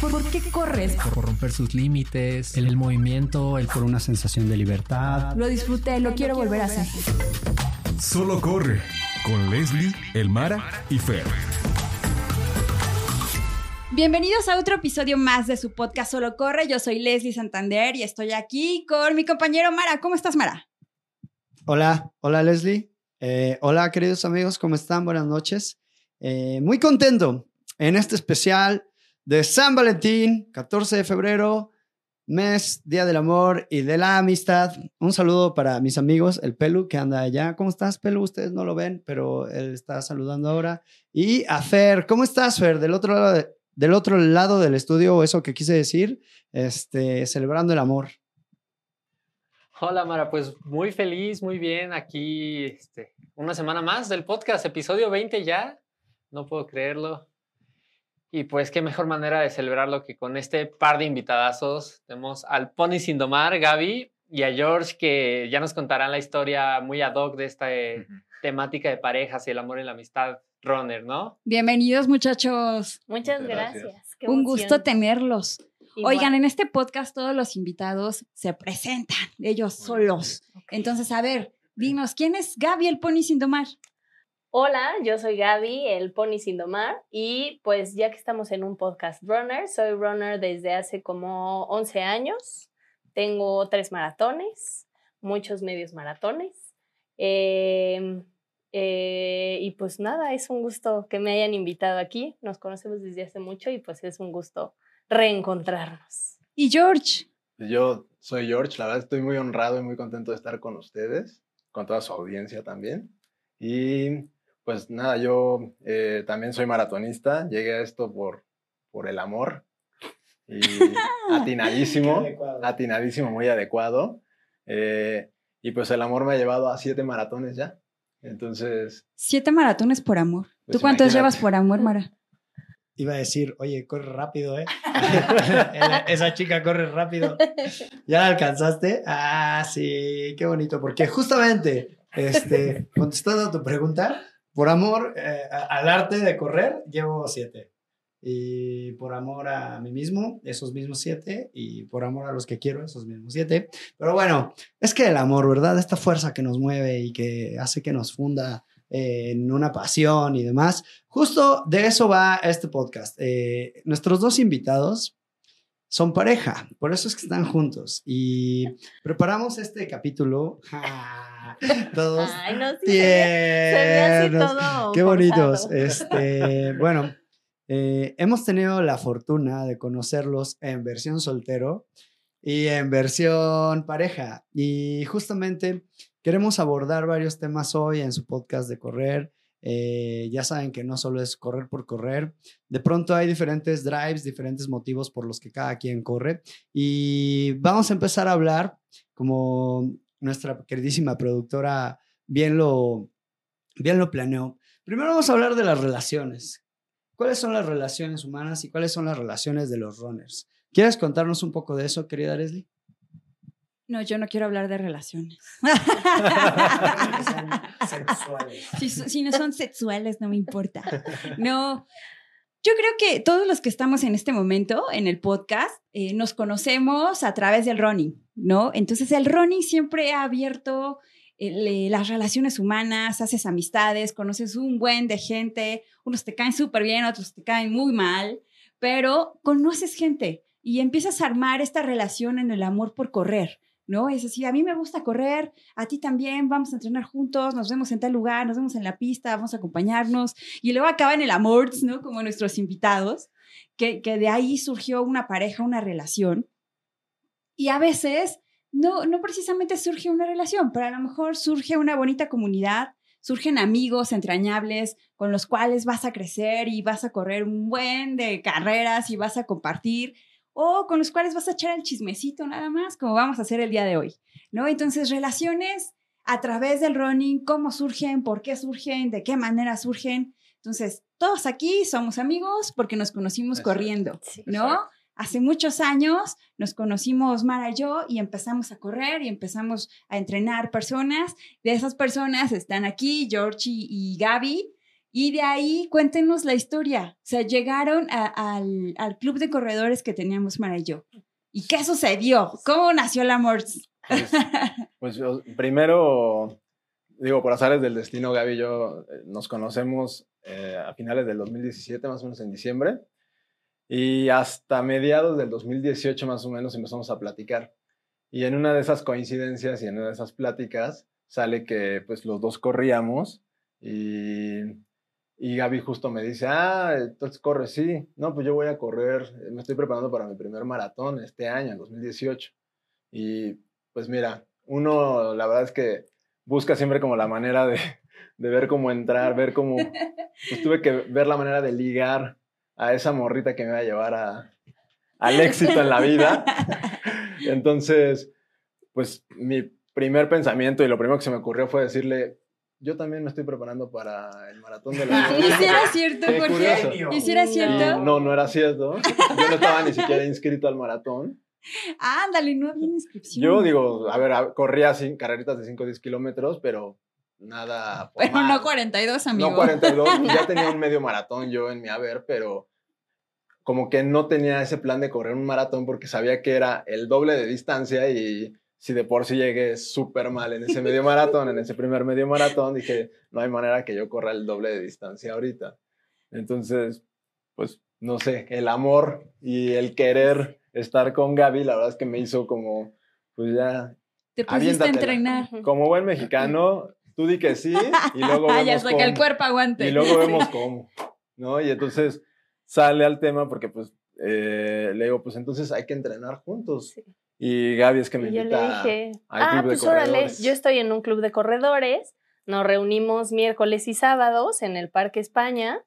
¿Por, qué corres? Por romper sus límites, el, movimiento, el por una sensación de libertad. Lo disfruté, lo quiero volver a hacer. Solo corre con Leslie, Elmara y Fer. Bienvenidos a otro episodio más de su podcast Solo Corre. Yo soy Leslie Santander y estoy aquí con mi compañero Mara. ¿Cómo estás, Mara? Hola, hola Leslie. Eh, hola queridos amigos, ¿cómo están? Buenas noches. Eh, muy contento en este especial de San Valentín, 14 de febrero, mes, Día del Amor y de la Amistad. Un saludo para mis amigos, el Pelu, que anda allá. ¿Cómo estás, Pelu? Ustedes no lo ven, pero él está saludando ahora. Y a Fer, ¿cómo estás, Fer? Del otro lado, del otro lado del estudio, eso que quise decir, este, celebrando el amor. Hola Mara, pues muy feliz, muy bien, aquí este, una semana más del podcast, episodio 20 ya, no puedo creerlo. Y pues qué mejor manera de celebrarlo que con este par de invitadazos. Tenemos al Pony Sin Domar, Gaby, y a George, que ya nos contarán la historia muy ad hoc de esta temática de parejas y el amor y la amistad runner, ¿no? Bienvenidos muchachos. Muchas, gracias. Un gusto tenerlos. Oigan, en este podcast todos los invitados se presentan, ellos solos. Entonces, a ver, dinos, ¿quién es Gaby el Pony Sin Domar? Hola, yo soy Gaby, el Pony Sin Domar, y pues ya que estamos en un podcast runner, soy runner desde hace como 11 años. Tengo tres maratones, muchos medios maratones. Em, eh, y pues nada, es un gusto que me hayan invitado aquí. Nos conocemos desde hace mucho y pues es un gusto reencontrarnos. ¿Y George? Yo soy George, la verdad estoy muy honrado y muy contento de estar con ustedes, con toda su audiencia también. Y pues nada, yo eh, también soy maratonista, llegué a esto por, por el amor y atinadísimo, atinadísimo, muy adecuado. Eh, y pues el amor me ha llevado a siete maratones ya. Entonces... Siete maratones por amor. Pues ¿Tú cuántos llevas por amor, Mara? Iba a decir, oye, corre rápido, ¿eh? Esa chica corre rápido. ¿Ya la alcanzaste? Ah, sí, qué bonito, porque justamente, este, contestando a tu pregunta, por amor eh, al arte de correr, llevo siete. Y por amor a mí mismo, esos mismos siete. Y por amor a los que quiero, esos mismos siete. Pero bueno, es que el amor, ¿verdad? Esta fuerza que nos mueve y que hace que nos funda en una pasión y demás. Justo de eso va este podcast. Eh, nuestros dos invitados son pareja, por eso es que están juntos. Y preparamos este capítulo. Todos Ay, no, todo Qué bonitos. Este, bueno, eh, hemos tenido la fortuna de conocerlos en versión soltero y en versión pareja. Y justamente queremos abordar varios temas hoy en su podcast de correr. Eh, ya saben que no solo es correr por correr, de pronto hay diferentes drives, diferentes motivos por los que cada quien corre y vamos a empezar a hablar como nuestra queridísima productora bien lo, bien lo planeó. Primero vamos a hablar de las relaciones. ¿Cuáles son las relaciones humanas y cuáles son las relaciones de los runners? ¿Quieres contarnos un poco de eso, querida Leslie? No, yo no quiero hablar de relaciones. si, si, no son sexuales, no me importa. No, yo creo que todos los que estamos en este momento en el podcast eh, nos conocemos a través del running, ¿no? Entonces el running siempre ha abierto eh, las relaciones humanas, haces amistades, conoces un buen de gente, unos te caen súper bien, otros te caen muy mal, pero conoces gente y empiezas a armar esta relación en el amor por correr. ¿No? Es así, a mí me gusta correr, a ti también, vamos a entrenar juntos, nos vemos en tal lugar, nos vemos en la pista, vamos a acompañarnos. Y luego acaba en el amor, ¿no? Como nuestros invitados, que, que de ahí surgió una pareja, una relación. Y a veces no, no precisamente surge una relación, pero a lo mejor surge una bonita comunidad, surgen amigos entrañables con los cuales vas a crecer y vas a correr un buen de carreras y vas a compartir o con los cuales vas a echar el chismecito nada más, como vamos a hacer el día de hoy, ¿no? Entonces, relaciones a través del running, cómo surgen, por qué surgen, de qué manera surgen. Entonces, todos aquí somos amigos porque nos conocimos corriendo, ¿no? Hace muchos años nos conocimos Mara y yo y empezamos a correr y empezamos a entrenar personas. De esas personas están aquí Georgie y Gaby, Y de ahí cuéntenos la historia. O sea, llegaron a- al, al club de corredores que teníamos Mara y yo. ¿Y qué sucedió? ¿Cómo nació el amor? Pues, pues primero, digo, por azares del destino, Gaby y yo eh, nos conocemos eh, a finales del 2017, más o menos en diciembre, y hasta mediados del 2018 más o menos empezamos a platicar. Y en una de esas coincidencias y en una de esas pláticas sale que pues los dos corríamos y, y Gaby justo me dice, ah, entonces corre, sí. No, pues yo voy a correr, eh, me estoy preparando para mi primer maratón este año, en 2018. Y pues mira, uno la verdad es que busca siempre como la manera de, de ver cómo entrar, ver cómo... Pues tuve que ver la manera de ligar a esa morrita que me iba a llevar a, al éxito en la vida. Entonces, pues mi primer pensamiento y lo primero que se me ocurrió fue decirle, yo también me estoy preparando para el maratón de la ¿Y si era cierto, Qué Jorge? curioso. ¿Y si era cierto? no, no era cierto. Yo no estaba ni siquiera inscrito al maratón. Ándale, no había inscripción. Yo digo, a ver, a- corría sin carreritas de 5 o 10 kilómetros, pero nada. Pero formal. no 42, amigo. No 42, pues ya tenía un medio maratón yo en mi haber, pero como que no tenía ese plan de correr un maratón porque sabía que era el doble de distancia y si de por sí llegué súper mal en ese medio maratón, en ese primer medio maratón, dije, no hay manera que yo corra el doble de distancia ahorita. Entonces, pues, no sé, el amor y el querer estar con Gaby, la verdad es que me hizo como, pues ya, Te pusiste a entrenar. como buen mexicano, tú di que sí y luego Ah, ya vemos hasta que el cómo. cuerpo aguante. Y luego vemos cómo, ¿no? Y entonces sale al tema porque pues eh, le digo, pues entonces hay que entrenar juntos. Sí. Y Gaby es que me Y yo le invita dije, ah, pues órale, corredores". yo estoy en un club de corredores, nos reunimos miércoles y sábados en el Parque España,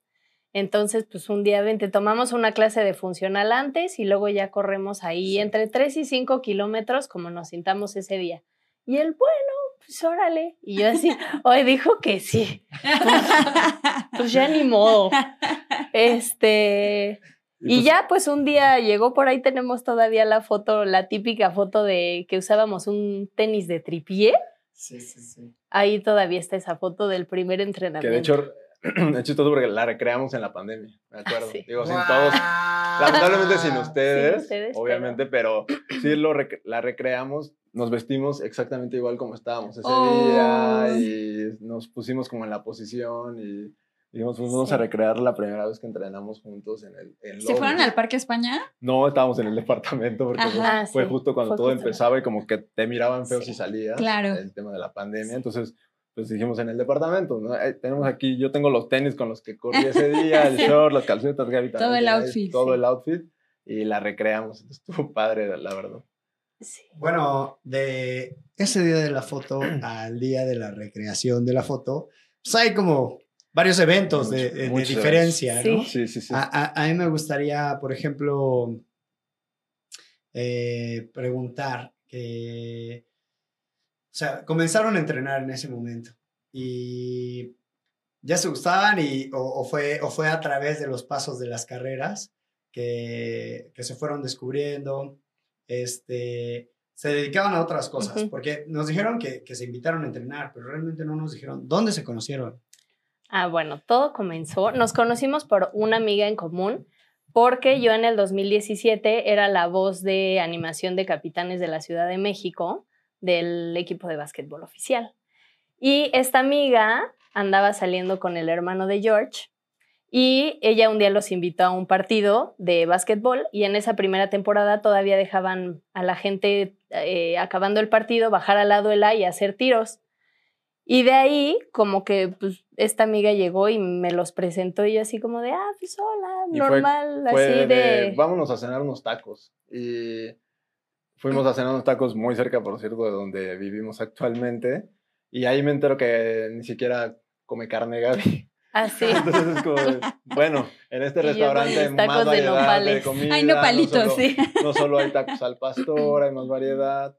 entonces pues un día vente, tomamos una clase de funcional antes y luego ya corremos ahí entre 3 y 5 kilómetros como nos sintamos ese día. Y él, bueno, pues órale. Y yo así, hoy dijo que sí, pues ya ni modo. Este, y pues, ya, pues un día llegó por ahí, tenemos todavía la foto, la típica foto de que usábamos un tenis de tripié. Sí, sí, sí. Ahí todavía está esa foto del primer Que entrenamiento. de hecho, es chistoso porque la recreamos en la pandemia, me acuerdo. sí. Digo, sin todos, lamentablemente sin ustedes, Sin ustedes, obviamente, pero, sí lo rec- la recreamos, nos vestimos exactamente igual como estábamos ese Oh. día y nos pusimos como en la posición y dijimos, pues vamos a Sí. recrear la primera vez que entrenamos juntos en el en ¿Se fueron al Parque España? No, estábamos en el departamento porque pues, Ajá, fue sí, justo cuando fue todo justo. empezaba y como que te miraban feo Sí. si salías. Claro. El tema de la pandemia. Entonces, pues dijimos en el departamento, ¿no? Eh, tenemos aquí, yo tengo los tenis con los que corrí ese día, el short, las calcetas, Gaby Todo el outfit, Todo sí. el outfit y la recreamos. Estuvo padre, la verdad. Sí. Bueno, de ese día de la foto al día de la recreación de la foto, pues hay como varios eventos de, Mucho- de- de muchos diferencia, ¿no? Sí. Sí, sí, sí. A, a- a mí me gustaría, por ejemplo, eh, preguntar que, o sea, comenzaron a entrenar en ese momento y ya se gustaban y, o, o fue, o fue a través de los pasos de las carreras que, que se fueron descubriendo, este, se dedicaban a otras cosas, porque nos dijeron que, que se invitaron a entrenar, pero realmente no nos dijeron dónde se conocieron. Ah, bueno, todo comenzó. Nos conocimos por una amiga en común, porque yo en el 2017 era la voz de animación de capitanes de la Ciudad de México del equipo de básquetbol oficial. Y esta amiga andaba saliendo con el hermano de George y ella un día los invitó a un partido de básquetbol y en esa primera temporada todavía dejaban a la gente eh, acabando el partido bajar al lado del A y hacer tiros. Y de ahí, como que pues, esta amiga llegó y me los presentó y yo así como de, ah, pues hola, Y fue- normal, Fue así de, de... vámonos a cenar unos tacos. Y fuimos a cenar unos tacos muy cerca, por cierto, de donde vivimos actualmente. Y ahí me entero que ni siquiera come carne Gaby. Así. Entonces es como, de, bueno, en este con restaurante hay más de variedad de, nopales. comida. Ay, nopalitos, no solo, sí. no solo hay tacos al pastor, hay más variedad.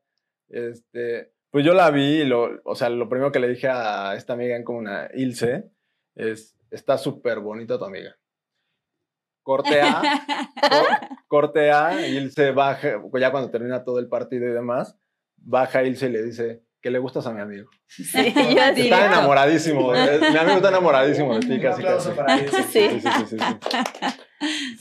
Este, pues yo la vi y lo, o sea, lo primero que le dije a esta amiga en comuna, Ilse, es, está súper bonita tu amiga. Corte A, cor- corte A, Ilse baja, ya cuando termina todo el partido y demás, baja Ilse y le dice, que le gustas a mi amigo. Sí, yo así. Está enamoradísimo. eh, mi amigo está enamoradísimo de ti, casi casi. para. Sí. Sí, sí, sí, sí, sí.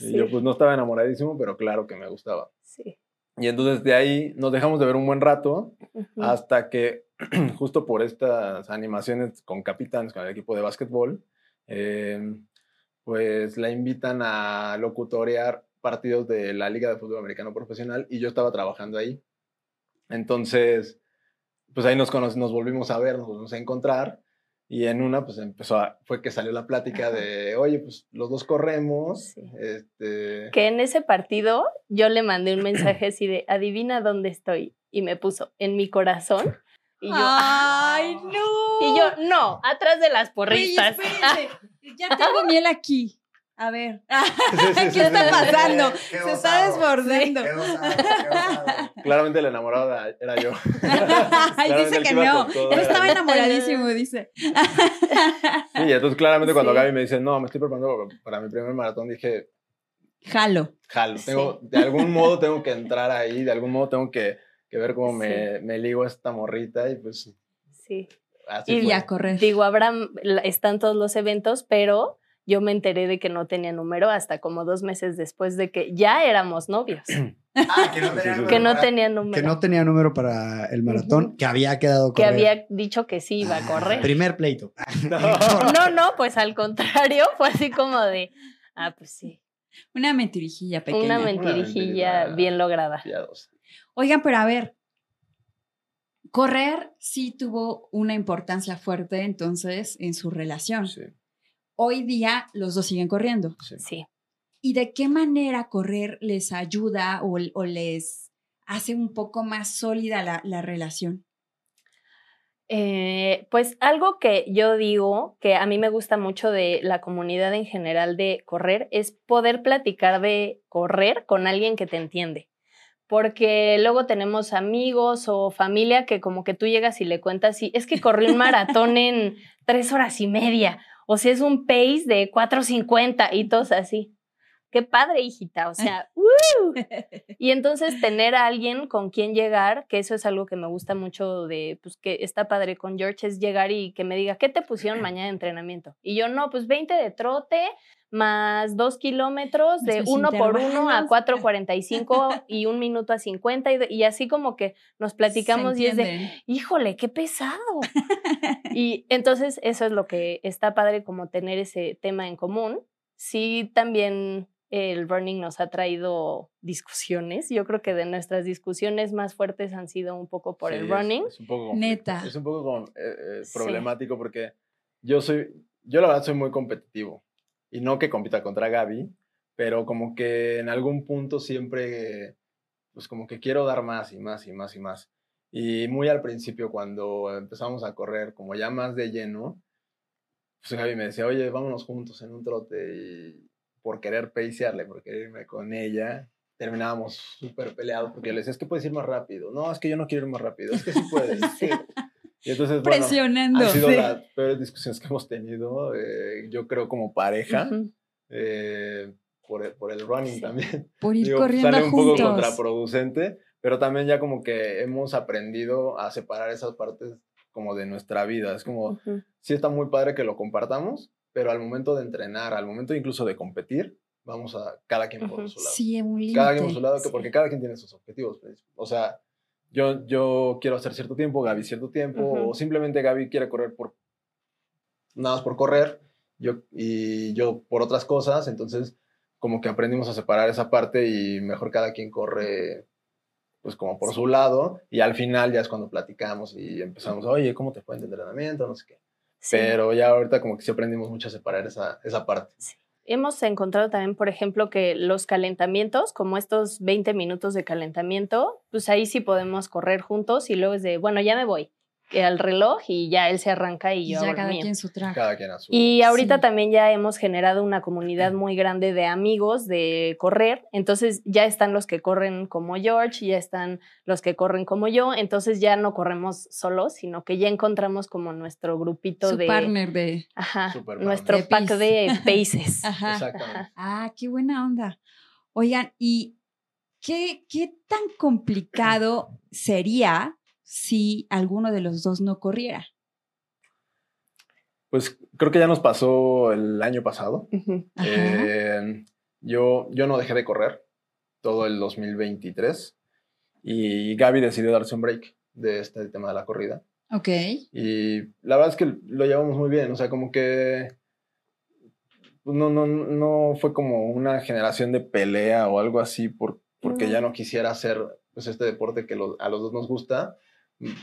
Y yo pues no estaba enamoradísimo, pero claro que me gustaba. Sí. Y entonces de ahí nos dejamos de ver un buen rato hasta que justo por estas animaciones con capitanes, con el equipo de básquetbol, eh, pues la invitan a locutorear partidos de la Liga de Fútbol Americano Profesional y yo estaba trabajando ahí. Entonces, pues ahí nos, nos volvimos a ver, nos volvimos a encontrar y en una pues empezó a, fue que salió la plática de, oye, pues los dos corremos, Sí. este... Que en ese partido yo le mandé un mensaje así de, adivina dónde estoy. Y me puso, en mi corazón. Y yo, ¡Ay, no! y yo no, atrás de las Oye, porristas. espérense, Ya tengo miel aquí. A ver. Sí, sí, sí, ¿Qué está pasando? Qué Se está desbordando. Qué osado, qué osado. Claramente el enamorado era- era yo. Ay, dice que no. Él era estaba yo. enamoradísimo, dice. Sí, y entonces claramente cuando Sí. Gaby me dice, no, me estoy preparando para mi primer maratón, dije, Jalo. jalo, Sí. tengo, de algún modo tengo que entrar ahí, de algún modo tengo que, que ver cómo me, me ligo a esta morrita y pues Sí. así Y fue. Y a correr. Digo, Abraham, la- están todos los eventos, pero yo me enteré de que no tenía número hasta como dos meses después de que ya éramos novios. Ah, que no tenía número que no para- tenía número. Que no tenía número para el maratón, que había quedado que correr. había dicho que sí iba a Ah, correr. Primer pleito. No, no, pues al contrario, fue así como de, ah, pues sí, Una mentirijilla pequeña. una mentirijilla bien lograda. Piadosa. Oigan, pero a ver, correr sí tuvo una importancia fuerte entonces en su relación. Sí, Hoy día los dos siguen corriendo. sí. Sí. ¿Y de qué manera correr les ayuda o, o les hace un poco más sólida la, la relación? Eh, pues algo que yo digo que a mí me gusta mucho de la comunidad en general de correr es poder platicar de correr con alguien que te entiende. Porque luego tenemos amigos o familia que como que tú llegas y le cuentas y es que corrí un maratón en tres horas y media. O si es un pace de 4.50 y todos así. Qué padre, hijita. O sea, ¡uh! Y entonces tener a alguien con quien llegar, que eso es algo que me gusta mucho de, pues que está padre con George, es llegar y que me diga, ¿qué te pusieron mañana de entrenamiento? Y yo, no, pues 20 de trote, más 2 kilómetros de 1 por 1 a intervalos. 4.45 y un minuto a 50 y, y así como que nos platicamos y es de, híjole, qué pesado. y entonces eso es lo que está padre como tener ese tema en común. Sí, también el running nos ha traído discusiones. Yo creo que de nuestras discusiones más fuertes han sido un poco por Sí, el es- running. Es, un poco Neta. Es un poco con- eh, eh, Sí. problemático porque yo soy, yo la verdad soy muy competitivo. Y no que compita contra Gaby, pero como que en algún punto siempre, pues como que quiero dar más y más y más y más. Y muy al principio cuando empezamos a correr como ya más de lleno, pues Gaby me decía, oye, vámonos juntos en un trote y por querer pacearle, por querer irme con ella, terminábamos súper peleados porque yo le decía, es que puedes ir más rápido. No, es que yo no quiero ir más rápido, es que sí puedes. Sí. Y entonces, bueno, Presionando. han sido sí. las peores discusiones que hemos tenido, eh, yo creo como pareja, Ujú. eh, por, el, por el running Sí. también. Por ir Digo, corriendo sale un poco juntos. contraproducente, pero también ya como que hemos aprendido a separar esas partes como de nuestra vida. Es como, Ujú. sí está muy padre que lo compartamos, pero al momento de entrenar, al momento incluso de competir, vamos a cada quien por su lado. Sí, un límite. cada quien por su lado, sí. porque cada quien tiene sus objetivos. pues. O sea, yo, yo quiero hacer cierto tiempo, Gaby cierto tiempo, o simplemente Gaby quiere correr por nada más por correr, yo, y yo por otras cosas, entonces como que aprendimos a separar esa parte y mejor cada quien corre pues como por su lado y al final ya es cuando platicamos y empezamos, oye, ¿cómo te fue el entrenamiento? No sé qué. Sí. Pero ya ahorita como que sí aprendimos mucho a separar esa, esa parte. Hemos encontrado también, por ejemplo, que los calentamientos, como estos 20 minutos de calentamiento, pues ahí sí podemos correr juntos y luego es de, bueno, ya me voy al reloj y ya él se arranca y yo ya hago cada mío. quien su traje. Cada quien a su... Y ahorita Sí. también ya hemos generado una comunidad muy grande de amigos de correr. Entonces ya están los que corren como George, ya están los que corren como yo. Entonces ya no corremos solos, sino que ya encontramos como nuestro grupito Su de. partner de. Ajá. Nuestro pack De de paces. Ajá. Exactamente. Ah, qué buena onda. Oigan, ¿y qué, qué tan complicado sería si alguno de los dos no corriera? Pues creo que ya nos pasó el año pasado. Eh, yo, yo no dejé de correr todo el 2023 y Gaby decidió darse un break de este tema de la corrida. ok. Y la verdad es que lo llevamos muy bien, o sea, como que no, no, no fue como una generación de pelea o algo así por, porque ya no quisiera hacer pues, este deporte que lo- a los dos nos gusta.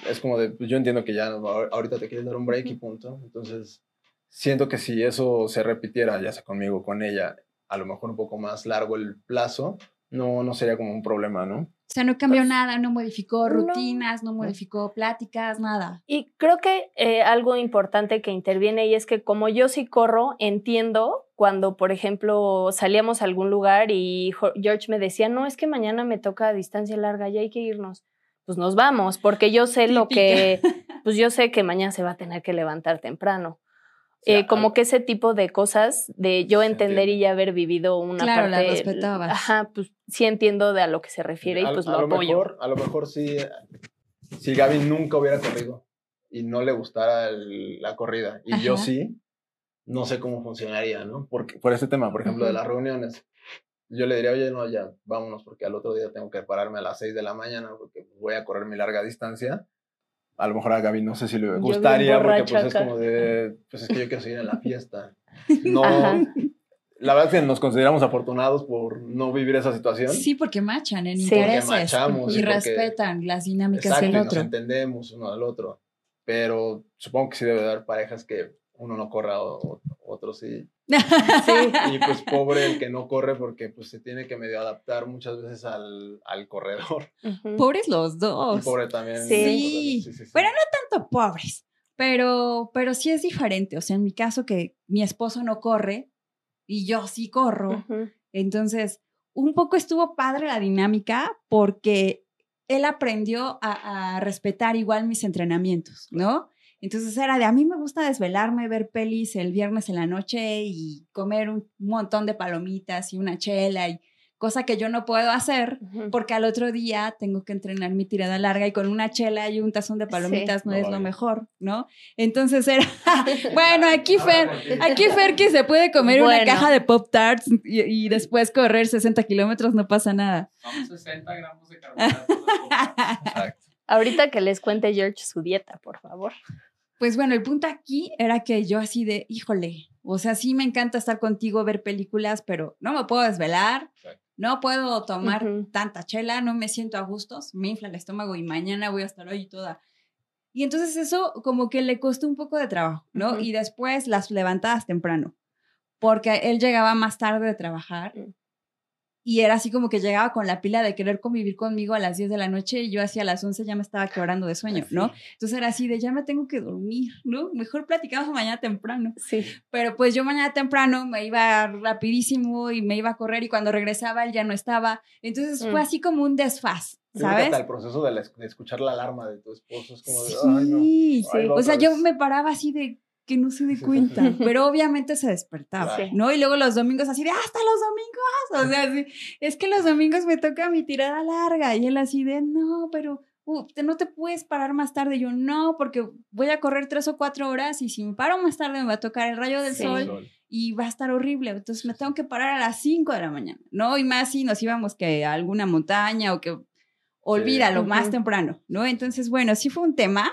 Es como de, pues, yo entiendo que ya ahor- ahorita te quieres dar un break y punto. Entonces, siento que si eso se repitiera, ya sea conmigo o con ella, a lo mejor un poco más largo el plazo, no, no sería como un problema, ¿no? O sea, no cambió Pues, nada, no modificó rutinas, no modificó pláticas, nada. Y creo que eh, algo importante que interviene y es que como yo sí corro, entiendo cuando, por ejemplo, salíamos a algún lugar y George me decía, no, es que mañana me toca distancia larga, ya hay que irnos. Pues nos vamos, porque yo sé lo que, pues yo sé que mañana se va a tener que levantar temprano. Sí, Eh, como que ese tipo de cosas, de yo entender y ya haber vivido una Claro, la parte. respetabas. Ajá, pues sí entiendo de a lo que se refiere y a, pues a lo apoyo. Mejor, a lo mejor sí, si Gaby nunca hubiera corrido y no le gustara el- la corrida y yo Ajá. sí, no sé cómo funcionaría, ¿no? Porque, por este tema, por ejemplo, de Ujú. las reuniones. Yo le diría, oye, no, ya, vámonos, porque al otro día tengo que pararme a las 6 de la mañana porque voy a correr mi larga distancia. A lo mejor a Gaby no sé si le gustaría, porque pues es como de, pues es que yo quiero seguir en la fiesta. No, Ajá. la verdad es que nos consideramos afortunados por no vivir esa situación. Sí, porque machan en Sí. intereses Porque machamos, y sí, porque- respetan las dinámicas Exacto, y del nos otro. entendemos uno al otro. Pero supongo que sí debe haber parejas que uno no corra o, o otro sí. Sí. Y pues pobre el que no corre porque pues se tiene que medio adaptar muchas veces al, al corredor. Pobres los Y dos. pobre también. Sí. sí, sí, sí. Bueno, tanto pobres, pero, pero sí es diferente. O sea, en mi caso que mi esposo no corre y yo sí corro. Entonces, un poco estuvo padre la dinámica porque él aprendió a, a respetar igual mis entrenamientos, ¿no? Entonces era de, a mí me gusta desvelarme, ver pelis el viernes en la noche y comer un montón de palomitas y una chela y cosa que yo no puedo hacer porque al otro día tengo que entrenar mi tirada larga y con una chela y un tazón de palomitas no No es lo mejor, ¿no? Entonces era, bueno, aquí Fer, aquí Fer que se puede comer una Bueno. caja de Pop Tarts y, y después correr 60 kilómetros, no pasa nada. Son 60 gramos de carbohidratos. Exacto. Ahorita que les cuente George su dieta, por favor. Pues bueno, el punto aquí era que yo así de, híjole, o sea, sí me encanta estar contigo, ver películas, pero no me puedo desvelar, Exacto. no puedo tomar tanta chela, no me siento a gustos, me infla el estómago y mañana voy a estar hoy toda. Y entonces eso como que le costó un poco de trabajo, ¿no? Y después las levantadas temprano, porque él llegaba más tarde de trabajar Mm. Y era así como que llegaba con la pila de querer convivir conmigo a las 10 de la noche y yo hacia las 11 ya me estaba quebrando de sueño, ¿no? Entonces era así de ya me tengo que dormir, ¿no? Mejor platicamos mañana temprano. Sí. Pero pues yo mañana temprano me iba rapidísimo y me iba a correr y cuando regresaba él ya no estaba. Entonces Mm. fue así como un desfaz, ¿sabes? hasta el proceso de, la- de escuchar la alarma de tu esposo es como de, ay, no. Sí, va o sea, yo me paraba así de que no se dé Sí, sí, cuenta, sí. pero obviamente se despertaba, Sí. ¿no? Y luego los domingos así de, hasta los domingos, o sea, sí, es que los domingos me toca mi tirada larga y él así de, no, pero uh, te- no te puedes parar más tarde, Y yo no, porque voy a correr tres o cuatro horas y si me paro más tarde me va a tocar el rayo del Sí. sol y va a estar horrible. Entonces me tengo que parar a las 5 de la mañana, ¿no? Y más si nos íbamos que a alguna montaña o que olvídalo más Ujú. temprano, ¿no? Entonces, bueno, sí fue un tema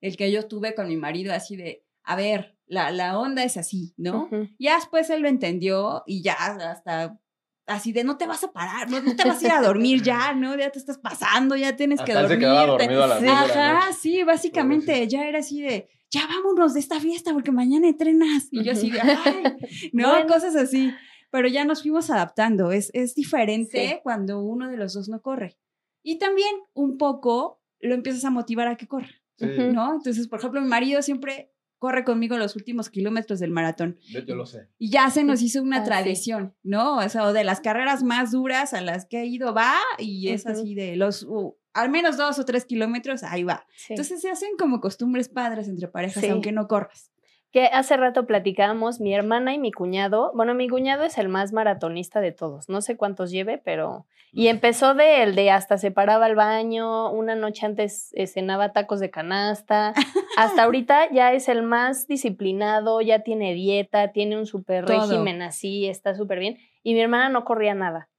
el que yo tuve con mi marido así de, a ver, la, la onda es así, ¿no? Ujú. Ya después él lo entendió y ya hasta así de, no te vas a parar, no, no te vas a ir a dormir ya, ¿no? Ya te estás pasando, ya tienes que Hasta se dormir. quedaba dormido a las 10 de la Ajá, sí, básicamente ya era así de, ya vámonos de esta fiesta porque mañana entrenas. Y yo así de, ay, no, Bueno. cosas así. Pero ya nos fuimos adaptando. Es, es diferente Sí. cuando uno de los dos no corre. Y también un poco lo empiezas a motivar a que corra, Sí. ¿no? Entonces, por ejemplo, mi marido siempre corre conmigo los últimos kilómetros del maratón. yo, yo lo sé. Y ya se nos hizo una Ah, sí. tradición, ¿no? O sea, o de las carreras más duras a las que he ido va y es así de los, uh, al menos dos o tres kilómetros, ahí va. Sí. Entonces se hacen como costumbres padres entre parejas, Sí. aunque no corras. Que hace rato platicábamos, mi hermana y mi cuñado, bueno, mi cuñado es el más maratonista de todos, no sé cuántos lleve, pero... Y empezó de el de hasta se paraba al baño, una noche antes eh, cenaba tacos de canasta, hasta ahorita ya es el más disciplinado, ya tiene dieta, tiene un super Todo. régimen así, está súper bien. Y mi hermana no corría nada.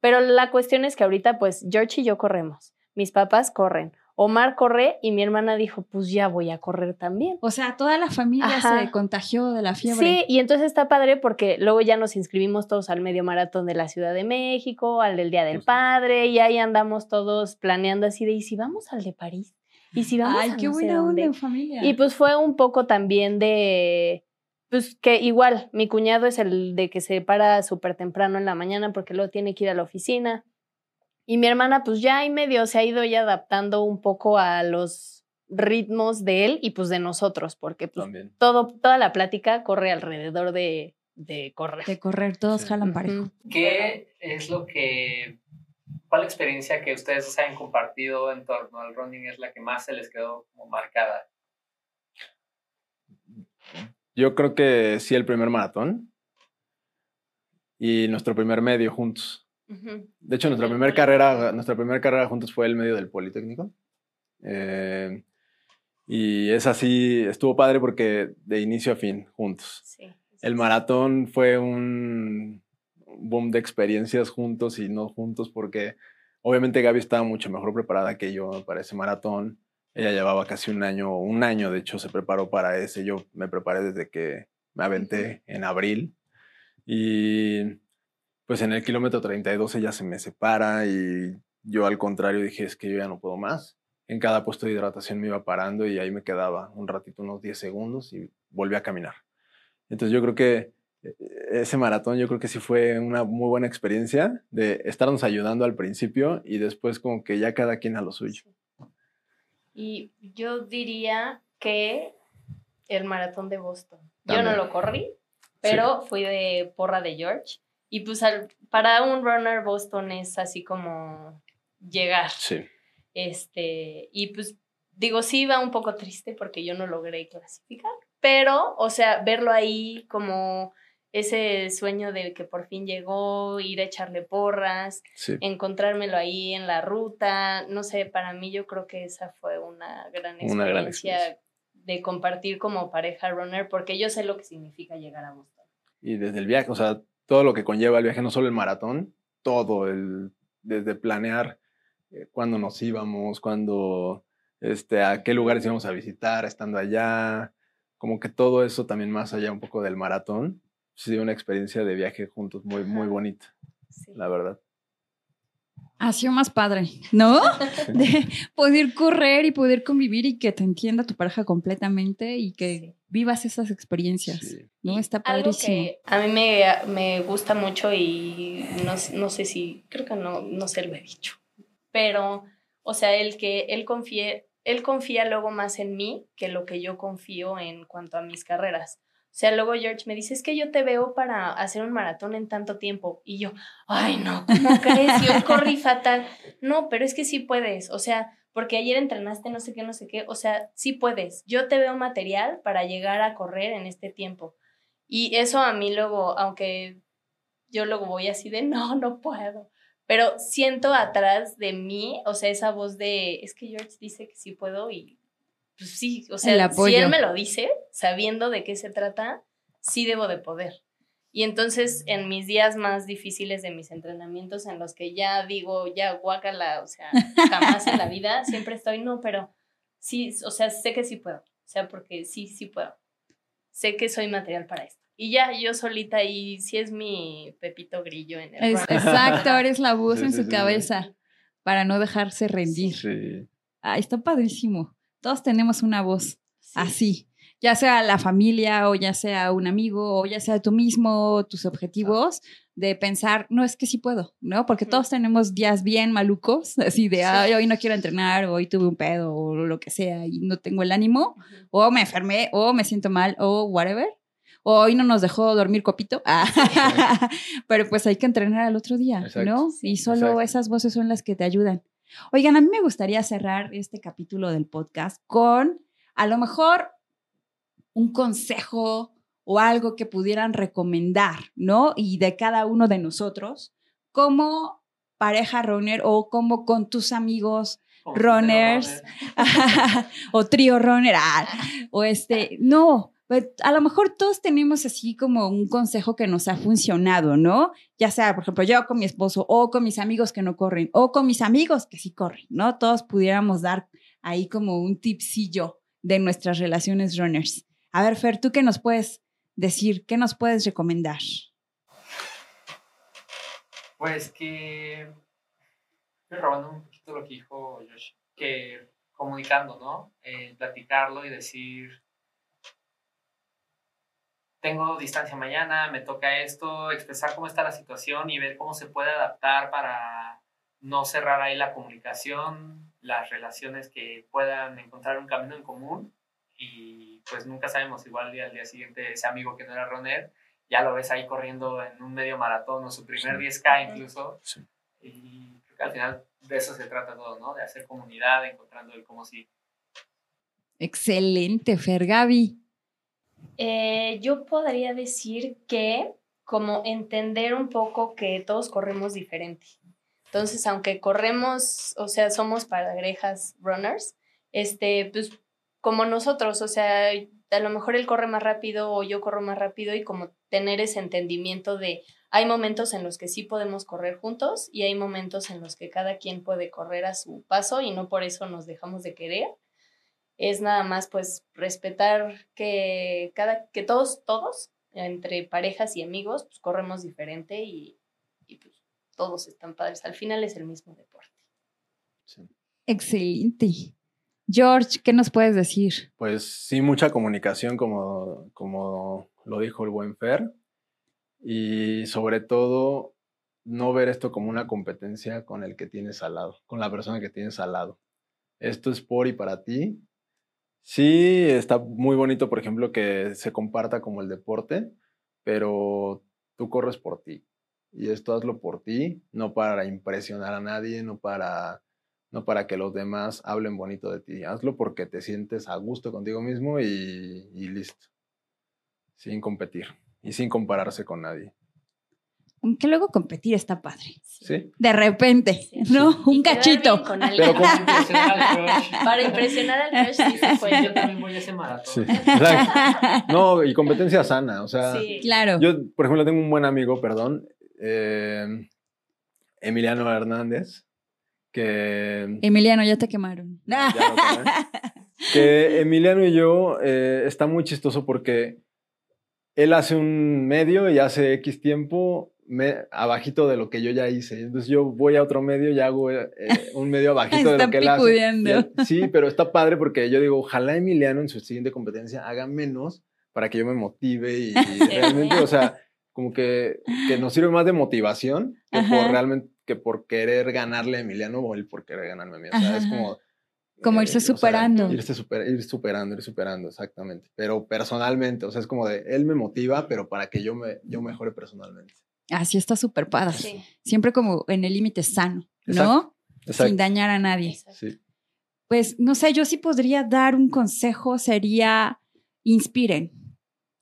Pero la cuestión es que ahorita, pues, George y yo corremos. Mis papás corren. Omar corre y mi hermana dijo, pues ya voy a correr también. O sea, toda la familia Ajá. se contagió de la fiebre. Sí, y entonces está padre porque luego ya nos inscribimos todos al medio maratón de la Ciudad de México, al del Día del. Padre, y ahí andamos todos planeando así de, ¿y si vamos al de París? ¿Y si vamos Ay, a qué no sé buena dónde?". onda en familia. Y pues fue un poco también de, pues que igual, mi cuñado es el de que se para súper temprano en la mañana porque luego tiene que ir a la oficina. Y mi hermana pues ya y medio se ha ido ya adaptando un poco a los ritmos de él y pues de nosotros, porque pues También. todo, toda la plática corre alrededor de, de correr. de correr, todos Sí. jalan parejo. ¿Qué es lo que, cuál experiencia que ustedes se han compartido en torno al running es la que más se les quedó como marcada? Yo creo que sí el primer maratón y nuestro primer medio juntos. De hecho, nuestra primera carrera, nuestra primera carrera juntos fue el medio del Politécnico. Eh, y es así, estuvo padre porque de inicio a fin, juntos. Sí. El maratón fue un boom de experiencias juntos y no juntos porque obviamente Gaby estaba mucho mejor preparada que yo para ese maratón. Ella llevaba casi un año, un año de hecho se preparó para ese. Yo me preparé desde que me aventé en abril. Y pues en el kilómetro 32 ella se me separa y yo al contrario dije es que yo ya no puedo más. En cada puesto de hidratación me iba parando y ahí me quedaba un ratito, unos 10 segundos y volví a caminar. Entonces yo creo que eh, ese maratón yo creo que sí fue una muy buena experiencia de estarnos ayudando al principio y después como que ya cada quien a lo suyo. Y yo diría que el maratón de Boston. Yo no lo corrí, pero fui de porra de George. Y pues al- para un runner Boston es así como llegar. Sí. Este, y pues digo, sí iba un poco triste porque yo no logré clasificar, pero, o sea, verlo ahí como ese sueño de que por fin llegó, ir a echarle porras, Sí. encontrármelo ahí en la ruta, no sé, para mí yo creo que esa fue una gran experiencia, Una gran experiencia. de compartir como pareja runner, porque yo sé lo que significa llegar a Boston. Y desde el viaje, o sea, todo lo que conlleva el viaje, no solo el maratón, todo, el, desde planear eh, cuándo nos íbamos, cuándo, este, a qué lugares íbamos a visitar, estando allá, como que todo eso también más allá un poco del maratón, sí, una experiencia de viaje juntos muy, muy bonita, Sí. la verdad. Ha sido más padre, ¿no? De poder correr y poder convivir y que te entienda tu pareja completamente y que Sí. vivas esas experiencias. Sí. ¿No? Está Algo padrísimo. que a mí me, me gusta mucho y no, no sé si, creo que no, no se lo he dicho, pero, o sea, el que él confíe, él confía luego más en mí que lo que yo confío en cuanto a mis carreras. O sea, luego George me dice, es que yo te veo para hacer un maratón en tanto tiempo. Y yo, ay, no, ¿cómo crees? Yo corrí fatal. No, pero es que sí puedes. O sea, porque ayer entrenaste no sé qué, no sé qué. O sea, sí puedes. Yo te veo material para llegar a correr en este tiempo. Y eso a mí luego, aunque yo luego voy así de, no, no puedo. Pero siento atrás de mí, o sea, esa voz de, es que George dice que sí puedo y pues sí, o El sea, si él me lo dice, sabiendo de qué se trata, sí debo de poder. Y entonces en mis días más difíciles de mis entrenamientos, en los que ya digo, ya guácala, o sea, jamás en la vida, siempre estoy, no, pero sí, o sea, sé que sí puedo, o sea, porque sí, sí puedo. Sé que soy material para esto. Y ya yo solita y sí es mi Pepito Grillo en el Es- exacto, eres la voz Sí, en sí, su sí, sí. cabeza para no dejarse rendir. Sí. Ay, está padrísimo. Todos tenemos una voz Sí. así, ya sea la familia o ya sea un amigo o ya sea tú mismo, tus objetivos, de pensar, no, es que sí puedo, ¿no? Porque todos tenemos días bien malucos, así de, ay, hoy no quiero entrenar, hoy tuve un pedo o lo que sea y no tengo el ánimo, o me enfermé, o me siento mal, o whatever. O hoy no nos dejó dormir copito. Ah, Pero pues hay que entrenar al otro día, Exacto. ¿no? Y solo Exacto. esas voces son las que te ayudan. Oigan, a mí me gustaría cerrar este capítulo del podcast con, a lo mejor, un consejo o algo que pudieran recomendar, ¿no? Y de cada uno de nosotros, como pareja runner o como con tus amigos runners o trío runner, ah, o este, no, a lo mejor todos tenemos así como un consejo que nos ha funcionado, ¿no? Ya sea, por ejemplo, yo con mi esposo o con mis amigos que no corren o con mis amigos que sí corren, ¿no? Todos pudiéramos dar ahí como un tipsillo de nuestras relaciones runners. A ver, Fer, ¿tú qué nos puedes decir? ¿Qué nos puedes recomendar? Pues que. Estoy robando un poquito lo que dijo Josh. Que comunicando, ¿no? Eh, platicarlo y decir. Tengo distancia mañana, me toca esto, expresar cómo está la situación y ver cómo se puede adaptar para no cerrar ahí la comunicación, las relaciones que puedan encontrar un camino en común y pues nunca sabemos, igual al día siguiente ese amigo que no era runner, ya lo ves ahí corriendo en un medio maratón o su primer 10K incluso. Sí. Y creo que al final de eso se trata todo, ¿no? De hacer comunidad, encontrando el cómo sí. Excelente, Fer Gaby. Eh, yo podría decir que como entender un poco que todos corremos diferente. Entonces, aunque corremos, o sea, somos parejas runners, este, pues como nosotros, o sea, a lo mejor él corre más rápido o yo corro más rápido y como tener ese entendimiento de hay momentos en los que sí podemos correr juntos y hay momentos en los que cada quien puede correr a su paso y no por eso nos dejamos de querer. Es nada más pues respetar que cada que todos todos entre parejas y amigos pues corremos diferente y, y pues todos están padres. Al final es el mismo deporte. Sí. Excelente. George, ¿qué nos puedes decir? Pues sí, mucha comunicación, como, como lo dijo el buen Fer. Y sobre todo, no ver esto como una competencia con el que tienes al lado, con la persona que tienes al lado. Esto es por y para ti. Sí, está muy bonito, por ejemplo, que se comparta como el deporte, pero tú corres por ti. Y esto hazlo por ti, no para impresionar a nadie, no para no para que los demás hablen bonito de ti. Hazlo porque te sientes a gusto contigo mismo y, y listo. Sin competir y sin compararse con nadie. Aunque luego competir está padre. ¿Sí? De repente, Sí. ¿no? Y Un cachito. bien con alguien. Pero como- Impresionar al crush. Para impresionar al crush sí se fue. Yo también voy a ese maratón. Sí. No, y competencia sana. O sea, Sí. Claro. yo, por ejemplo, tengo un buen amigo, perdón, eh, Emiliano Hernández, que Emiliano, ya te quemaron. Ya que Emiliano y yo eh, está muy chistoso porque él hace un medio y hace X tiempo me- abajito de lo que yo ya hice. Entonces yo voy a otro medio y hago eh, un medio abajito de lo que él hace. sí, pero está padre porque yo digo, ojalá Emiliano en su siguiente competencia haga menos para que yo me motive y, y realmente, o sea, como que, que nos sirve más de motivación que Ajá. por realmente que por querer ganarle a Emiliano o él por querer ganarme a mí. O sea, es como Como eh, irse o sea, superando. irse super- ir superando, ir superando, exactamente. Pero personalmente, o sea, es como de, él me motiva, pero para que yo, me, yo mejore personalmente. Así está súper padre. Sí, Siempre como en el límite sano, ¿no? Exacto. Sin dañar a nadie. Sí. Pues no sé, yo sí podría dar un consejo, sería inspiren.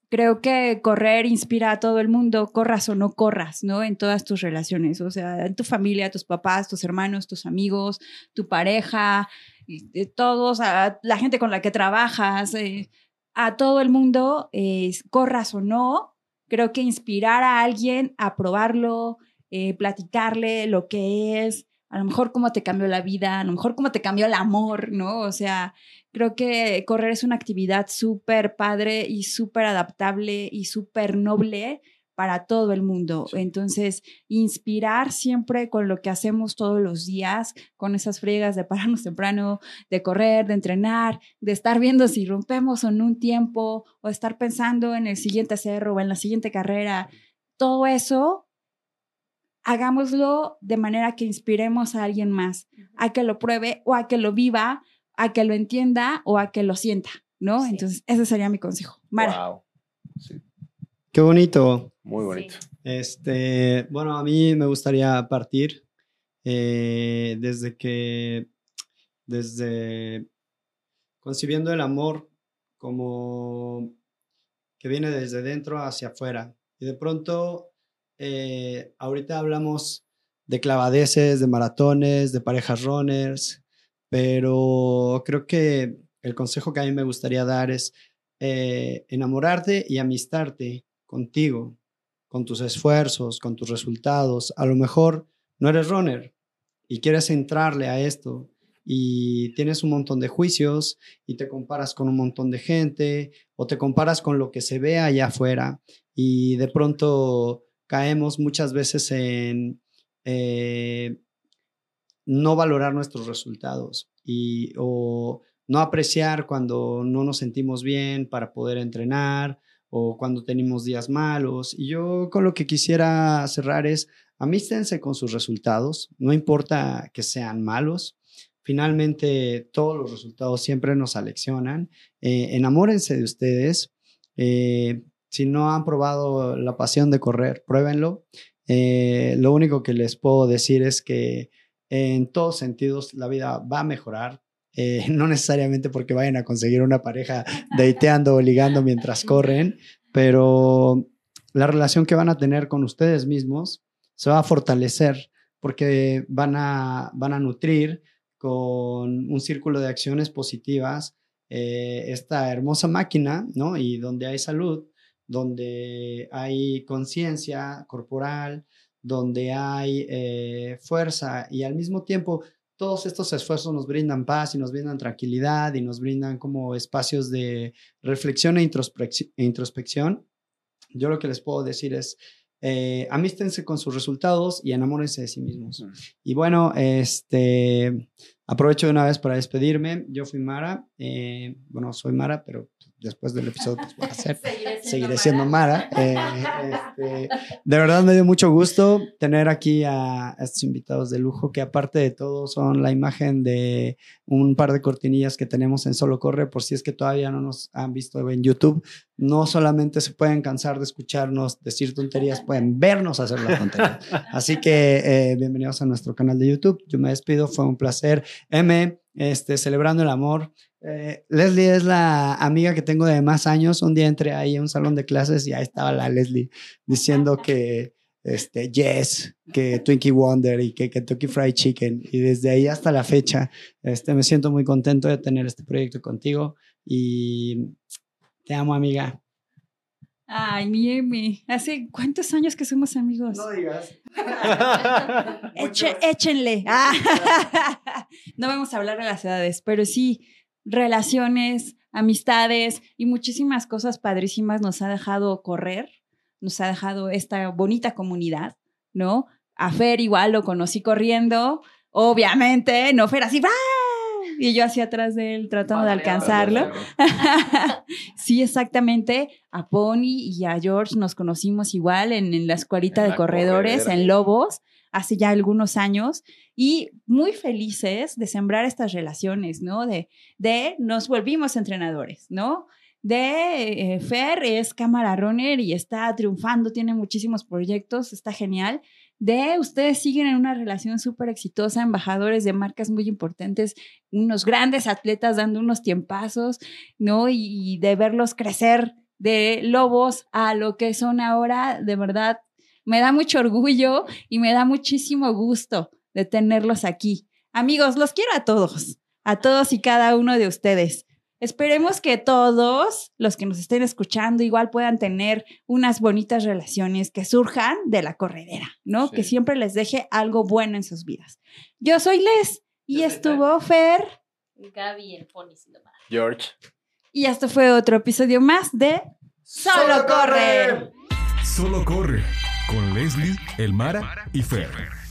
Creo que correr inspira a todo el mundo, corras o no corras, ¿no? En todas tus relaciones, o sea, en tu familia, tus papás, tus hermanos, tus amigos, tu pareja, eh, todos, a la gente con la que trabajas, eh, a todo el mundo, eh, corras o no, creo que inspirar a alguien a probarlo, eh, platicarle lo que es, a lo mejor cómo te cambió la vida, a lo mejor cómo te cambió el amor, ¿no? O sea, creo que correr es una actividad súper padre y súper adaptable y súper noble para todo el mundo. Entonces, inspirar siempre con lo que hacemos todos los días, con esas friegas de pararnos temprano, de correr, de entrenar, de estar viendo si rompemos o no un tiempo, o estar pensando en el siguiente cerro o en la siguiente carrera. Todo eso hagámoslo de manera que inspiremos a alguien más, a que lo pruebe o a que lo viva, a que lo entienda o a que lo sienta, ¿no? Sí. Entonces, ese sería mi consejo. Mara. Wow. Sí, Qué bonito. muy Sí. bonito. Este, bueno, a mí me gustaría partir eh, desde que, desde concibiendo el amor como que viene desde dentro hacia afuera. Y de pronto, eh, ahorita hablamos de clavadeces, de maratones, de parejas runners, pero creo que el consejo que a mí me gustaría dar es eh, enamorarte y amistarte contigo, con tus esfuerzos, con tus resultados. A lo mejor no eres runner y quieres entrarle a esto y tienes un montón de juicios y te comparas con un montón de gente o te comparas con lo que se ve allá afuera y de pronto caemos muchas veces en eh, no valorar nuestros resultados y o no apreciar cuando no nos sentimos bien para poder entrenar o cuando tenemos días malos. Y yo con lo que quisiera cerrar es, amístense con sus resultados, no importa que sean malos, Finalmente, todos los resultados siempre nos aleccionan. Eh, enamórense de ustedes. Eh, si no han probado la pasión de correr, pruébenlo. Eh, lo único que les puedo decir es que en todos sentidos la vida va a mejorar. no necesariamente porque vayan a conseguir una pareja dateando o ligando mientras corren, pero la relación que van a tener con ustedes mismos se va a fortalecer porque van a, van a nutrir con un círculo de acciones positivas eh, esta hermosa máquina, ¿no? Y donde hay salud, donde hay conciencia corporal, donde hay eh, fuerza y al mismo tiempo todos estos esfuerzos nos brindan paz y nos brindan tranquilidad y nos brindan como espacios de reflexión e, e introspección. Yo lo que les puedo decir es, eh, amístense con sus resultados y enamórense de sí mismos. Y bueno, este, aprovecho de una vez para despedirme. Yo fui Mara, eh, bueno, soy Mara, pero después del episodio pues voy a hacer, seguiré siendo, Mara. Eh, este, de verdad me dio mucho gusto tener aquí a, estos invitados de lujo que aparte de todo son la imagen de un par de cortinillas que tenemos en Solo Corre, por si es que todavía no nos han visto en YouTube. No solamente se pueden cansar de escucharnos decir tonterías, pueden vernos hacer las tonterías. Así que eh, bienvenidos a nuestro canal de YouTube. Yo me despido, fue un placer. M, este, celebrando el amor. Eh, Leslie es la amiga que tengo de más años. Un día entré ahí a un salón de clases y ahí estaba la Leslie diciendo que este, Yes, que Twinkie Wonder y que Kentucky Fried Chicken. Y desde ahí hasta la fecha, este, me siento muy contento de tener este proyecto contigo y te amo, amiga. Ay, mi Emi, ¿hace cuántos años que somos amigos? No digas. échenle. no vamos a hablar de las edades, pero sí, relaciones, amistades y muchísimas cosas padrísimas nos ha dejado correr, nos ha dejado esta bonita comunidad, ¿no? A Fer igual lo conocí corriendo, obviamente, no Fer así, ¡ah! Y yo hacia atrás de él tratando de alcanzarlo. sí, exactamente. A Pony y a George nos conocimos igual en, la escuelita de corredores, en Lobos, hace ya algunos años y muy felices de sembrar estas relaciones, ¿no? De, de nos volvimos entrenadores, ¿no? De eh, Fer es cámara runner y está triunfando, tiene muchísimos proyectos, está genial de ustedes siguen en una relación súper exitosa, embajadores de marcas muy importantes, unos grandes atletas dando unos tiempazos, ¿no? Y, de verlos crecer de lobos a lo que son ahora, de verdad, me da mucho orgullo y me da muchísimo gusto de tenerlos aquí. Amigos, los quiero a todos, a todos y cada uno de ustedes. Esperemos que todos los que nos estén escuchando igual puedan tener unas bonitas relaciones que surjan de la corredera, ¿no? Que siempre les deje algo bueno en sus vidas. Yo soy Les y estuvo Fer. Gaby, el pony George. Y esto fue otro episodio más de Solo, corre. Solo corre con Leslie, Elmara y Fer.